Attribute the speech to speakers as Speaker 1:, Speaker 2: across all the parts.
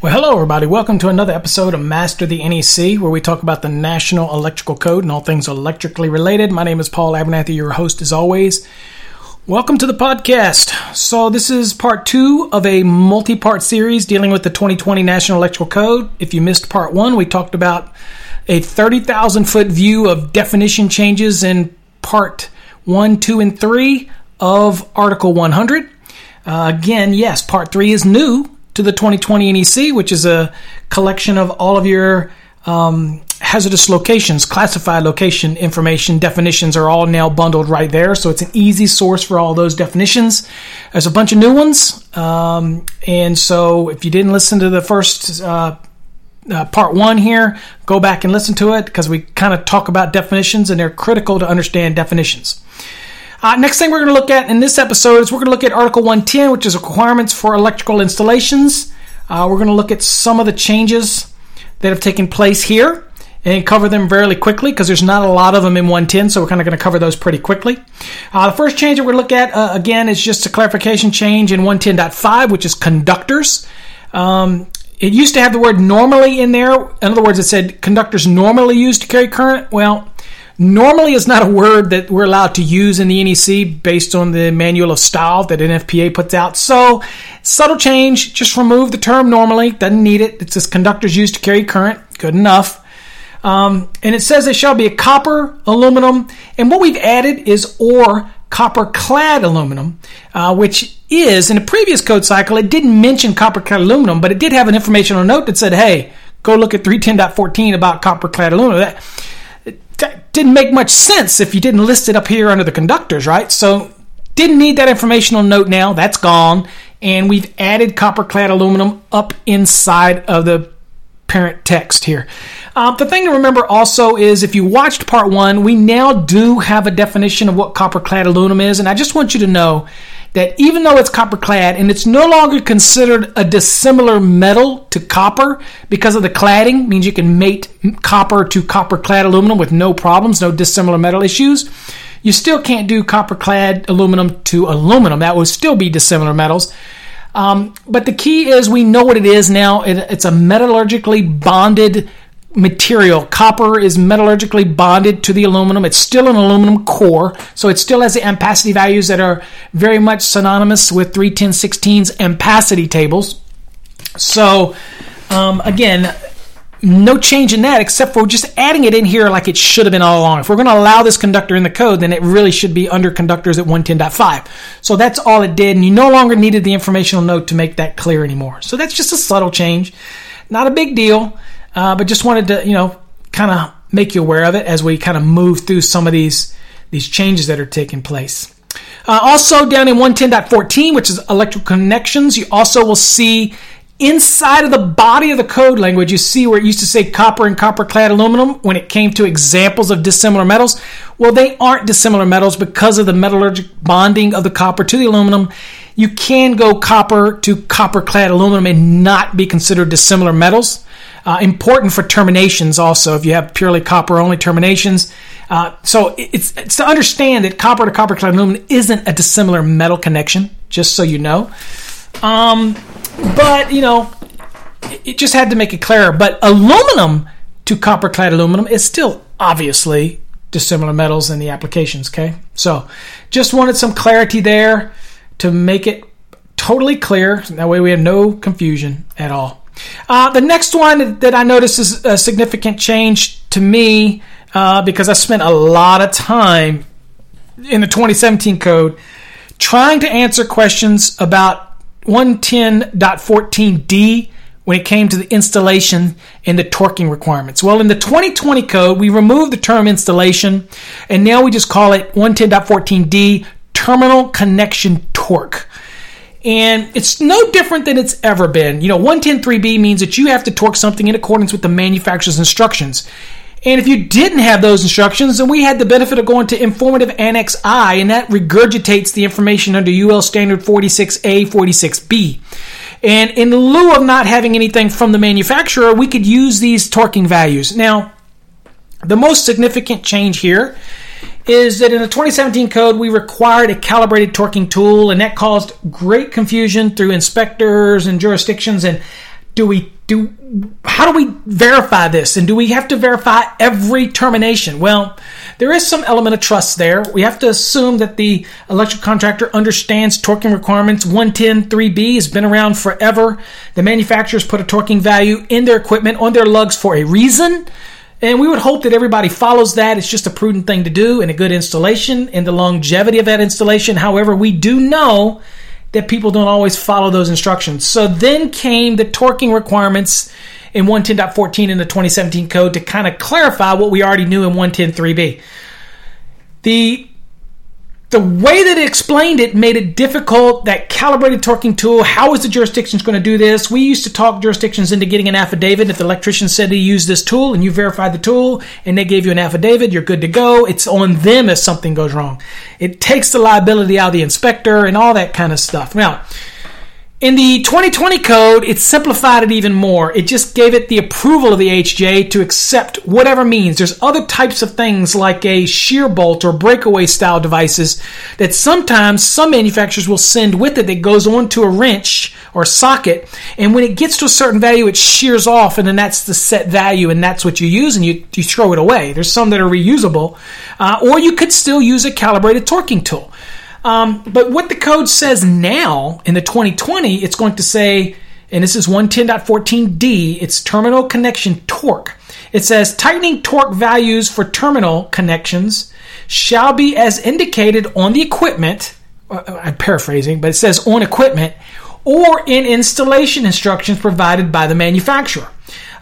Speaker 1: Well, hello, everybody. Welcome to another episode of Master the NEC, where we talk about the National Electrical Code and all things electrically related. My name is Paul Abernathy, your host, as always. Welcome to the podcast. So, this is part two of a multi part series dealing with the 2020 National Electrical Code. If you missed part one, we talked about a 30,000 foot view of definition changes in part one, two, and three of Article 100. Uh, again, yes, part three is new to the 2020 NEC, which is a collection of all of your um, hazardous locations, classified location information definitions are all now bundled right there. So it's an easy source for all those definitions. There's a bunch of new ones. Um, and so if you didn't listen to the first uh, uh, part one here, go back and listen to it because we kind of talk about definitions and they're critical to understand definitions. Uh, next thing we're going to look at in this episode is we're going to look at Article 110, which is requirements for electrical installations. Uh, we're going to look at some of the changes that have taken place here and cover them fairly quickly because there's not a lot of them in 110, so we're kind of going to cover those pretty quickly. Uh, the first change that we're going to look at, uh, again, is just a clarification change in 110.5, which is conductors. Um, it used to have the word normally in there. In other words, it said conductors normally used to carry current. Well, normally is not a word that we're allowed to use in the NEC based on the manual of style that NFPA puts out. So, subtle change, just remove the term normally, doesn't need it. It says conductors used to carry current, good enough. Um, and it says it shall be a copper, aluminum, and what we've added is or copper clad aluminum, uh, which is in a previous code cycle, it didn't mention copper clad aluminum, but it did have an informational note that said, hey, go look at 310.14 about copper clad aluminum. That, that didn't make much sense if you didn't list it up here under the conductors, right? So didn't need that informational note now. That's gone. And we've added copper clad aluminum up inside of the parent text here. Um, the thing to remember also is if you watched part one, we now do have a definition of what copper clad aluminum is. And I just want you to know that even though it's copper clad and it's no longer considered a dissimilar metal to copper because of the cladding, means you can mate copper to copper clad aluminum with no problems, no dissimilar metal issues. You still can't do copper clad aluminum to aluminum. That would still be dissimilar metals. Um, but the key is we know what it is now. It, it's a metallurgically bonded material. Copper is metallurgically bonded to the aluminum. It's still an aluminum core, so it still has the ampacity values that are very much synonymous with 31016's ampacity tables. So, um, again, no change in that except for just adding it in here like it should have been all along. If we're going to allow this conductor in the code, then it really should be under conductors at 110.5. So that's all it did, and you no longer needed the informational note to make that clear anymore. So that's just a subtle change. Not a big deal, uh, but just wanted to, you know, kind of make you aware of it as we kind of move through some of these, these changes that are taking place. Uh, also, down in 110.14, which is electrical connections, you also will see inside of the body of the code language, you see where it used to say copper and copper clad aluminum when it came to examples of dissimilar metals. Well, they aren't dissimilar metals because of the metallurgic bonding of the copper to the aluminum. You can go copper to copper clad aluminum and not be considered dissimilar metals. Uh, important for terminations also if you have purely copper only terminations. Uh, so it's, it's to understand that copper to copper clad aluminum isn't a dissimilar metal connection, just so you know. Um, but you know, it just had to make it clearer. But aluminum to copper clad aluminum is still obviously dissimilar metals in the applications. Okay, so just wanted some clarity there to make it totally clear. That way we have no confusion at all. Uh, the next one that I noticed is a significant change to me uh, because I spent a lot of time in the 2017 code trying to answer questions about 110.14d when it came to the installation and the torquing requirements. Well, in the 2020 code, we removed the term installation and now we just call it 110.14d terminal connection torque. And it's no different than it's ever been. You know, 110.3b means that you have to torque something in accordance with the manufacturer's instructions. And if you didn't have those instructions, then we had the benefit of going to Informative Annex I, and that regurgitates the information under UL Standard 46A, 46B. And in lieu of not having anything from the manufacturer, we could use these torquing values. Now, the most significant change here is that in the 2017 code we required a calibrated torquing tool and that caused great confusion through inspectors and jurisdictions. And do we do how do we verify this? And do we have to verify every termination? Well there is some element of trust there. We have to assume that the electrical contractor understands torquing requirements. 110 3b has been around forever. The manufacturers put a torquing value in their equipment on their lugs for a reason and we would hope that everybody follows that. It's just a prudent thing to do and a good installation and the longevity of that installation. However, we do know that people don't always follow those instructions. So then came the torquing requirements in 110.14 in the 2017 code to kind of clarify what we already knew in 110.3b. The the way that it explained it made it difficult. That calibrated torquing tool, how is the jurisdictions going to do this? We used to talk jurisdictions into getting an affidavit. If the electrician said he used this tool and you verified the tool and they gave you an affidavit, you're good to go. It's on them if something goes wrong. It takes the liability out of the inspector and all that kind of stuff. Now, in the 2020 code, it simplified it even more. It just gave it the approval of the AHJ to accept whatever means. There's other types of things like a shear bolt or breakaway style devices that sometimes some manufacturers will send with it that goes onto a wrench or socket. And when it gets to a certain value, it shears off and then that's the set value and that's what you use and you, you throw it away. There's some that are reusable. Uh, or you could still use a calibrated torquing tool. Um, but what the code says now in the 2020, it's going to say, and this is 110.14d, it's terminal connection torque. It says tightening torque values for terminal connections shall be as indicated on the equipment. Uh, I'm paraphrasing, but it says on equipment or in installation instructions provided by the manufacturer.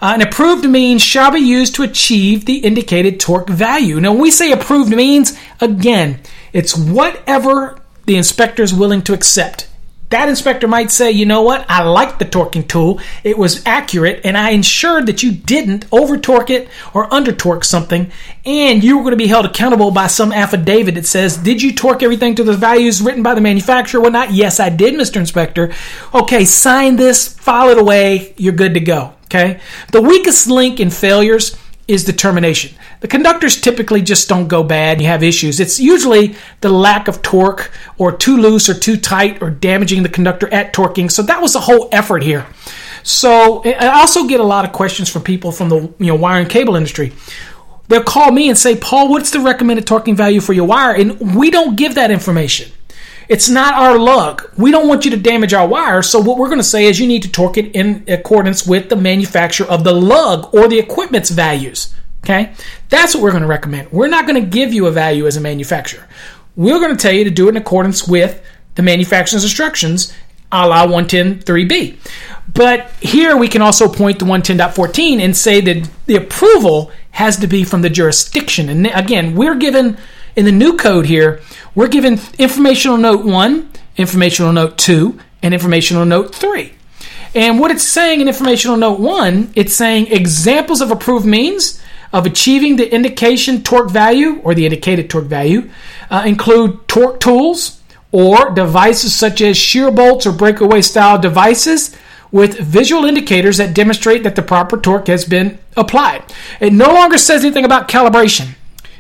Speaker 1: Uh, an approved means shall be used to achieve the indicated torque value. Now, when we say approved means, again, it's whatever the inspector is willing to accept. That inspector might say, you know what, I like the torquing tool. It was accurate, and I ensured that you didn't over torque it or under torque something, and you were going to be held accountable by some affidavit that says, Did you torque everything to the values written by the manufacturer? Well, not, yes, I did, Mr. Inspector. Okay, sign this, file it away, you're good to go. Okay? The weakest link in failures is determination. The conductors typically just don't go bad. You have issues. It's usually the lack of torque or too loose or too tight or damaging the conductor at torquing. So that was the whole effort here. So I also get a lot of questions from people from the you know wire and cable industry. They'll call me and say, Paul, what's the recommended torquing value for your wire? And we don't give that information. It's not our lug. We don't want you to damage our wire. So what we're going to say is you need to torque it in accordance with the manufacturer of the lug or the equipment's values. Okay? That's what we're going to recommend. We're not going to give you a value as a manufacturer. We're going to tell you to do it in accordance with the manufacturer's instructions, a la 110.3b. But here we can also point to 110.14 and say that the approval has to be from the jurisdiction. And again, we're given in the new code here, we're given informational note 1, informational note 2, and informational note 3. And what it's saying in informational note 1, it's saying examples of approved means of achieving the indication torque value or the indicated torque value uh, include torque tools or devices such as shear bolts or breakaway style devices with visual indicators that demonstrate that the proper torque has been applied. It no longer says anything about calibration.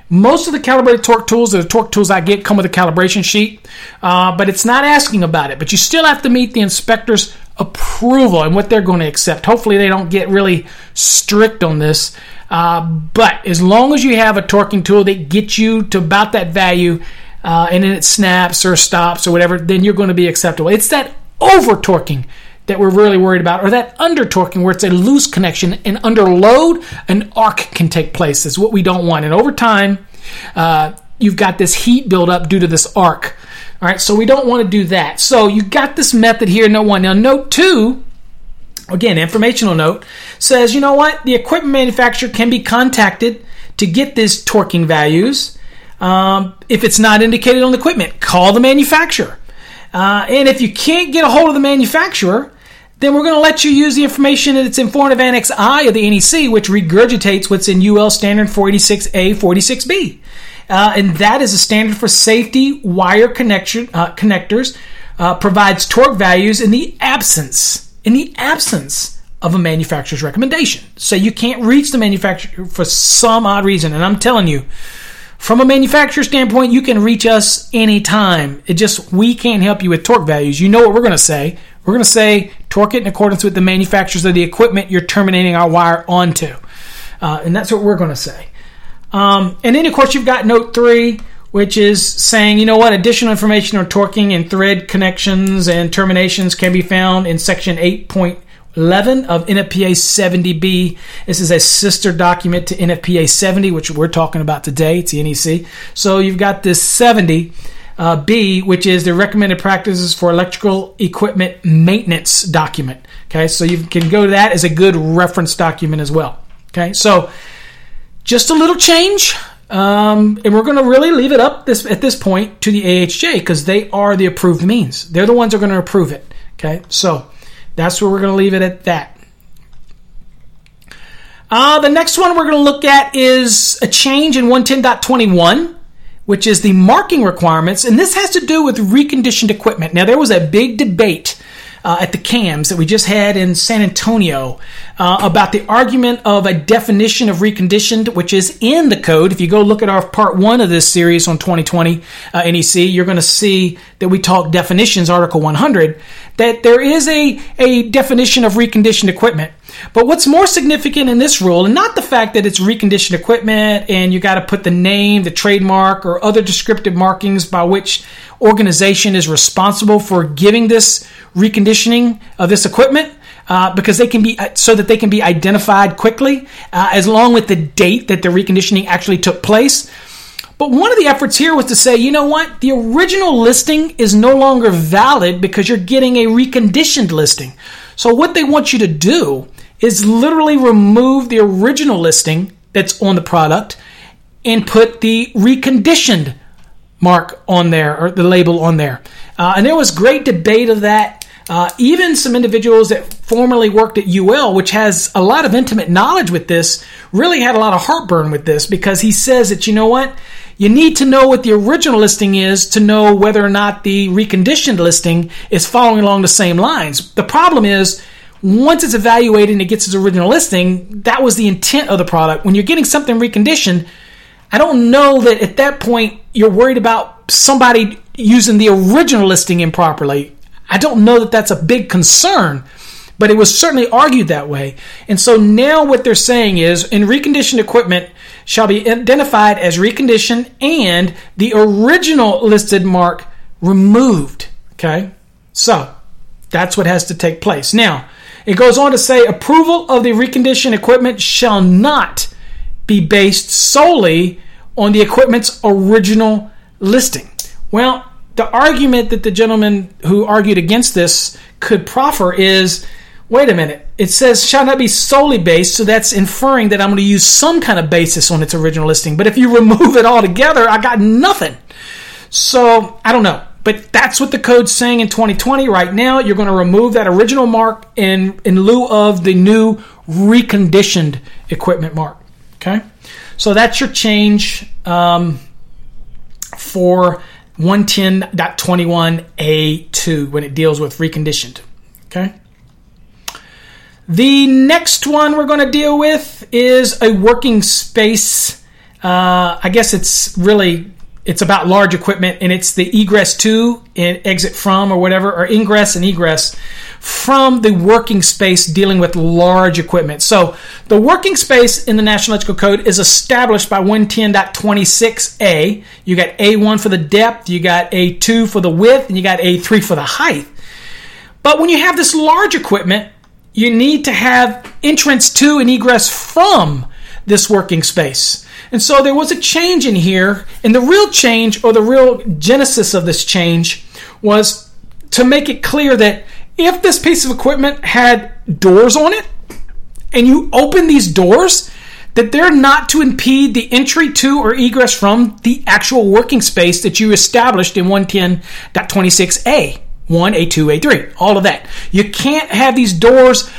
Speaker 1: Most of the calibrated torque tools, the torque tools I get, come with a calibration sheet, uh, but it's not asking about it. But you still have to meet the inspector's approval and what they're going to accept. Hopefully, they don't get really strict on this. Uh, but as long as you have a torquing tool that gets you to about that value, uh, and then it snaps or stops or whatever, then you're going to be acceptable. It's that over torquing that we're really worried about, or that under torquing where it's a loose connection and under load, an arc can take place. Is what we don't want. And over time, uh, you've got this heat buildup due to this arc. All right, so we don't want to do that. So you got this method here, note one. Now, note two, again, informational note, says, you know what? The equipment manufacturer can be contacted to get these torquing values. Um, if it's not indicated on the equipment, call the manufacturer. Uh, and if you can't get a hold of the manufacturer, then we're going to let you use the information that's in Formative Annex I of the NEC, which regurgitates what's in UL Standard 486A, 46B. Uh, and that is a standard for safety wire connection, uh, connectors, uh, provides torque values in the absence, in the absence of a manufacturer's recommendation. So you can't reach the manufacturer for some odd reason. And I'm telling you, from a manufacturer standpoint, you can reach us anytime. It just, we can't help you with torque values. You know what we're going to say. We're going to say torque it in accordance with the manufacturers of the equipment you're terminating our wire onto. Uh, and that's what we're going to say. Um, and then, of course, you've got note three, which is saying, you know what, additional information on torquing and thread connections and terminations can be found in section 8.11 of NFPA 70B. This is a sister document to NFPA 70, which we're talking about today. It's the NEC. So you've got this 70. Uh, B, which is the recommended practices for electrical equipment maintenance document. Okay, so you can go to that as a good reference document as well. Okay, so just a little change. Um, and we're going to really leave it up this at this point to the AHJ because they are the approved means. They're the ones that are going to approve it. Okay, so that's where we're going to leave it at that. Uh, the next one we're going to look at is a change in 110.21, which is the marking requirements, and this has to do with reconditioned equipment. Now, there was a big debate uh, at the CAMS that we just had in San Antonio uh, about the argument of a definition of reconditioned, which is in the code. If you go look at our part one of this series on 2020 uh, NEC, you're going to see that we talk definitions, Article 100, that there is a, a definition of reconditioned equipment. But what's more significant in this rule, and not the fact that it's reconditioned equipment and you got to put the name, the trademark, or other descriptive markings by which organization is responsible for giving this reconditioning of this equipment. Uh, because they can be so that they can be identified quickly, uh, as long with the date that the reconditioning actually took place. But one of the efforts here was to say, you know what? The original listing is no longer valid because you're getting a reconditioned listing. So what they want you to do is literally remove the original listing that's on the product and put the reconditioned mark on there or the label on there. Uh, and there was great debate of that. Uh, even some individuals that formerly worked at UL, which has a lot of intimate knowledge with this, really had a lot of heartburn with this because he says that, you know what? You need to know what the original listing is to know whether or not the reconditioned listing is following along the same lines. The problem is, once it's evaluated and it gets its original listing, that was the intent of the product. When you're getting something reconditioned, I don't know that at that point you're worried about somebody using the original listing improperly. I don't know that that's a big concern, but it was certainly argued that way. And so now what they're saying is in reconditioned equipment shall be identified as reconditioned and the original listed mark removed. Okay? So that's what has to take place. Now, it goes on to say approval of the reconditioned equipment shall not be based solely on the equipment's original listing. Well, the argument that the gentleman who argued against this could proffer is wait a minute, it says shall not be solely based, so that's inferring that I'm going to use some kind of basis on its original listing. But if you remove it altogether, I got nothing. So I don't know. But that's what the code's saying in 2020. Right now, you're going to remove that original mark in, in lieu of the new reconditioned equipment mark. Okay? So that's your change um, for 110.21A2 when it deals with reconditioned. Okay. The next one we're going to deal with is a working space. Uh, I guess it's really it's about large equipment and it's the egress to and exit from or whatever or ingress and egress from the working space dealing with large equipment. So the working space in the National Electrical Code is established by 110.26a. You got A1 for the depth, you got A2 for the width, and you got A3 for the height. But when you have this large equipment, you need to have entrance to and egress from this working space. And so there was a change in here, and the real change, or the real genesis of this change, was to make it clear that if this piece of equipment had doors on it, and you open these doors, that they're not to impede the entry to or egress from the actual working space that you established in 110.26a. A1, A2, A3, all of that. You can't have these doors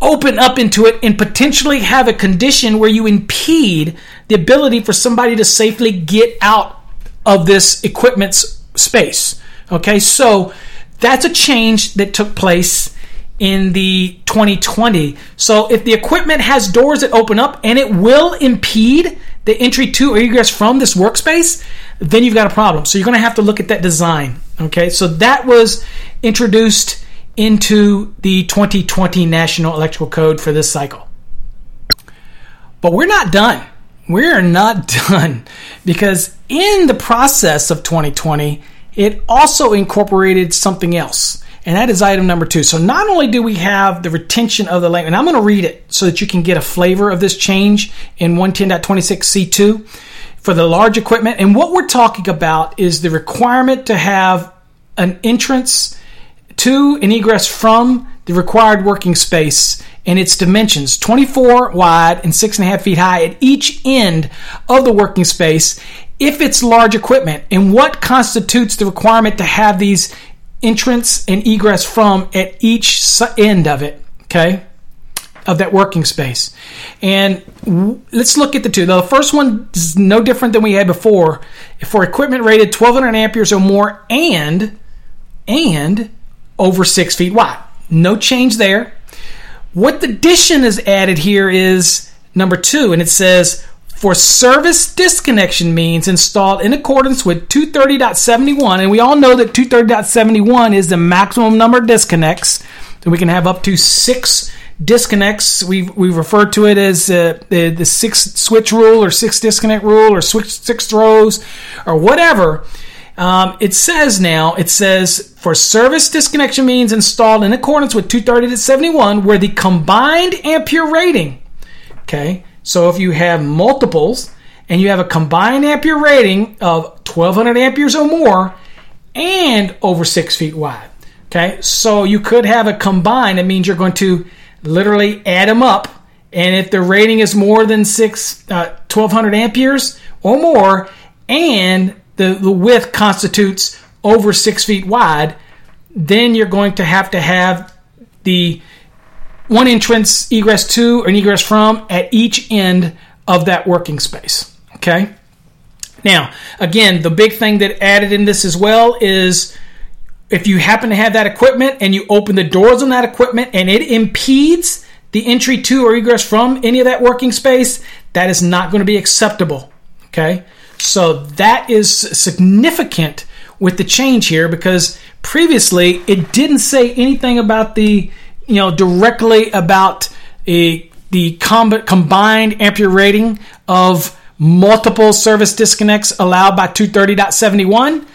Speaker 1: open up into it and potentially have a condition where you impede the ability for somebody to safely get out of this equipment's space. Okay, so that's a change that took place in the 2020. So if the equipment has doors that open up and it will impede the entry to or egress from this workspace, then you've got a problem. So you're going to have to look at that design. Okay, so that was introduced into the 2020 National Electrical Code for this cycle. But we're not done. We're not done because in the process of 2020, it also incorporated something else. And that is item number two. So not only do we have the retention of the language, and I'm going to read it so that you can get a flavor of this change in 110.26c2 for the large equipment. And what we're talking about is the requirement to have an entrance to and egress from the required working space and its dimensions 24 wide and 6.5 feet high at each end of the working space if it's large equipment. And what constitutes the requirement to have these entrance and egress from at each end of it okay of that working space? And w- let's look at the two. The first one is no different than we had before. For equipment rated 1200 amperes or more and and over six feet wide. No change there. What the addition is added here is number two, and it says for service disconnection means installed in accordance with 230.71, and we all know that 230.71 is the maximum number of disconnects. So we can have up to six disconnects. We we refer to it as uh, the the six switch rule or six disconnect rule or switch six throws or whatever. Um, it says now, it says for service disconnection means installed in accordance with 230 to 71, where the combined ampere rating, okay, so if you have multiples and you have a combined ampere rating of 1200 amperes or more and over six feet wide, okay, so you could have a combined, it means you're going to literally add them up. And if the rating is more than six, uh, 1200 amperes or more, and the, the width constitutes over six feet wide, then you're going to have to have the one entrance egress to or egress from at each end of that working space. Okay. Now, again, the big thing that added in this as well is if you happen to have that equipment and you open the doors on that equipment and it impedes the entry to or egress from any of that working space, that is not going to be acceptable. Okay. So that is significant with the change here because previously it didn't say anything about the, you know, directly about a, the combined ampere rating of multiple service disconnects allowed by 230.71.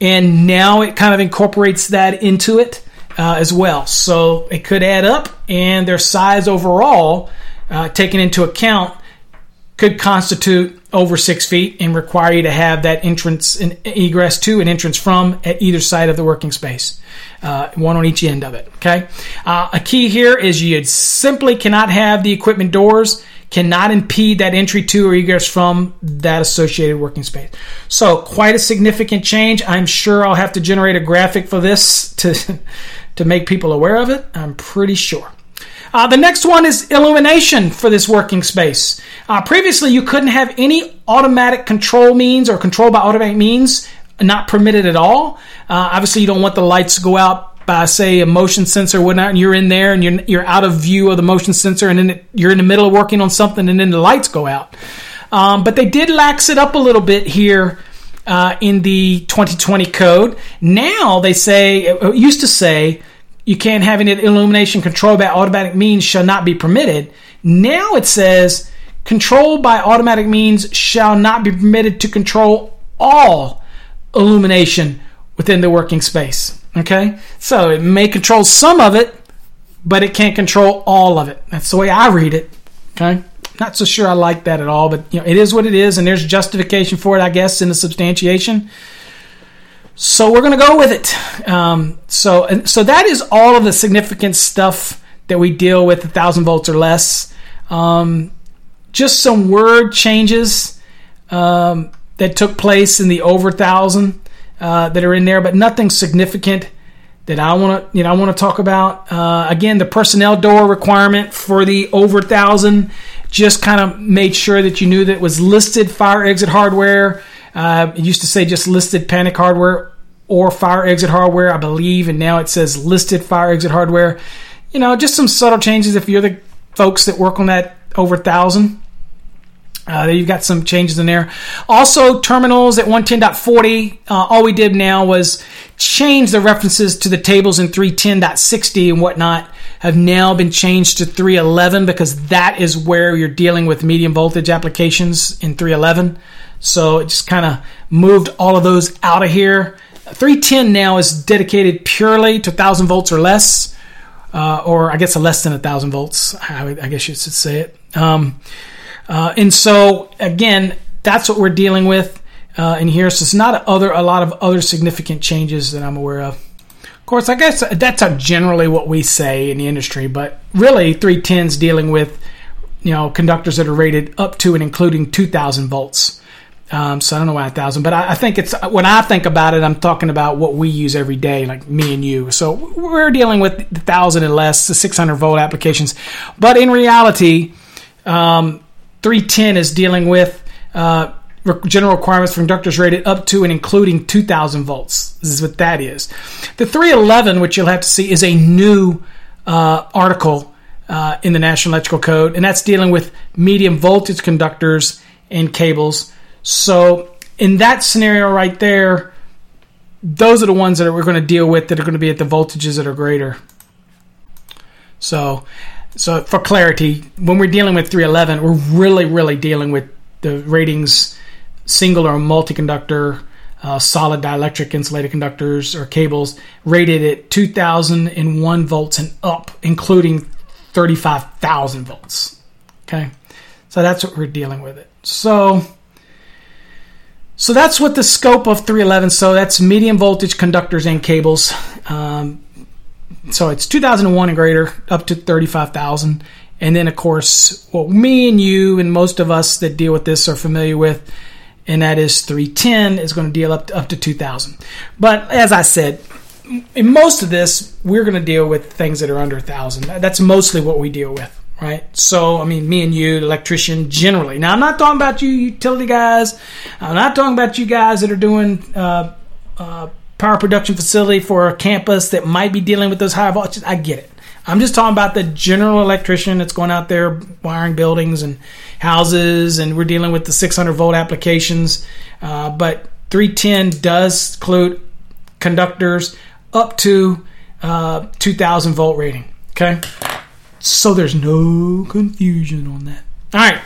Speaker 1: And now it kind of incorporates that into it uh, as well. So it could add up, and their size overall, uh, taken into account, could constitute over six feet and require you to have that entrance and egress to and entrance from at either side of the working space, uh, one on each end of it. Okay. Uh, a key here is you simply cannot have the equipment doors cannot impede that entry to or egress from that associated working space. So quite a significant change. I'm sure I'll have to generate a graphic for this to to make people aware of it. I'm pretty sure. Uh, the next one is illumination for this working space. Uh, previously, you couldn't have any automatic control means or control by automatic means not permitted at all. Uh, obviously, you don't want the lights to go out by, say, a motion sensor or whatnot, and you're in there and you're, you're out of view of the motion sensor, and then you're in the middle of working on something, and then the lights go out. Um, but they did lax it up a little bit here. Uh, in the 2020 code. Now they say, it used to say, you can't have any illumination control by automatic means shall not be permitted. Now it says control by automatic means shall not be permitted to control all illumination within the working space. Okay? So it may control some of it, but it can't control all of it. That's the way I read it. Okay? Not so sure I like that at all, but you know, it is what it is, and there's justification for it, I guess, in the substantiation. So we're going to go with it. Um, so so that is all of the significant stuff that we deal with a thousand volts or less. Um, just some word changes um, that took place in the over thousand uh, that are in there, but nothing significant that I want to, you know, I want to talk about. Uh, again, the personnel door requirement for the over thousand just kind of made sure that you knew that it was listed fire exit hardware. Uh, it used to say just listed panic hardware or fire exit hardware, I believe, and now it says listed fire exit hardware. You know, just some subtle changes if you're the folks that work on that over thousand. Uh, you've got some changes in there. Also, terminals at 110.40. Uh, all we did now was change the references to the tables in 310.60 and whatnot have now been changed to 311 because that is where you're dealing with medium voltage applications in 311. So it just kind of moved all of those out of here. 310 now is dedicated purely to 1,000 volts or less, uh, or I guess less than 1,000 volts. I, I, guess you should say it. Um, uh, and so again, that's what we're dealing with uh, in here. So it's not a other a lot of other significant changes that I'm aware of. Of course, I guess that's generally what we say in the industry, but really 310s dealing with you know conductors that are rated up to and including 2,000 volts. Um, so I don't know why a thousand, but I, I, think it's when I think about it, I'm talking about what we use every day, like me and you. So we're dealing with the thousand and less, the 600 volt applications. But in reality, um, 310 is dealing with uh, general requirements for conductors rated up to and including 2000 volts. This is what that is. The 311, which you'll have to see, is a new uh, article uh, in the National Electrical Code, and that's dealing with medium voltage conductors and cables. So, in that scenario right there, those are the ones that we're going to deal with that are going to be at the voltages that are greater. So, so for clarity, when we're dealing with 311, we're really, really dealing with the ratings single or multi-conductor uh, solid dielectric insulated conductors or cables rated at 2001 volts and up, including 35,000 volts. Okay, so that's what we're dealing with it. So, so that's what the scope of 311. So that's medium voltage conductors and cables. Um, so it's 2001 and greater up to 35,000. And then, of course, what me and you and most of us that deal with this are familiar with, and that is 310 is going to deal up to, up to 2,000. But as I said, in most of this, we're going to deal with things that are under 1,000. That's mostly what we deal with, right? So, I mean, me and you, electrician, generally. Now, I'm not talking about you utility guys. I'm not talking about you guys that are doing uh, uh, power production facility for a campus that might be dealing with those high voltages. I get it. I'm just talking about the general electrician that's going out there wiring buildings and houses, and we're dealing with the 600 volt applications. Uh, but 310 does include conductors up to uh, 2000 volt rating. Okay, so there's no confusion on that. All right,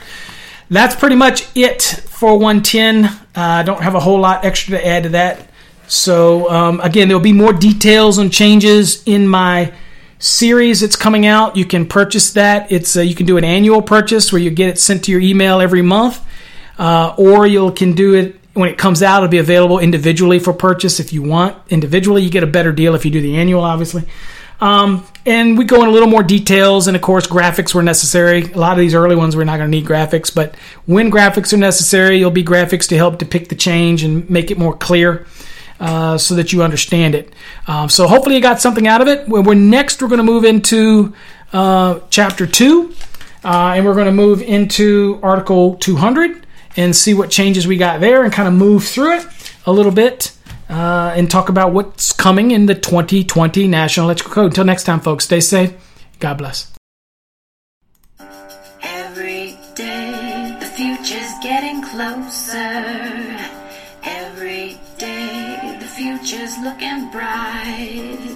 Speaker 1: that's pretty much it for 110. Uh, I uh, don't have a whole lot extra to add to that. So um, again, there'll be more details on changes in my series that's coming out. You can purchase that. It's uh, you can do an annual purchase where you get it sent to your email every month, uh, or you can do it when it comes out. It'll be available individually for purchase if you want. Individually, you get a better deal if you do the annual, obviously. Um, and we go in a little more details, and of course, graphics were necessary. A lot of these early ones we're not going to need graphics, but when graphics are necessary, you'll be graphics to help depict the change and make it more clear. Uh, so that you understand it. Um, so hopefully you got something out of it. We're, next we're going to move into uh, chapter two, uh, and we're going to move into Article 200 and see what changes we got there, and kind of move through it a little bit. Uh, and talk about what's coming in the 2020 National Electrical Code. Until next time, folks, stay safe. God bless.
Speaker 2: Looking bright.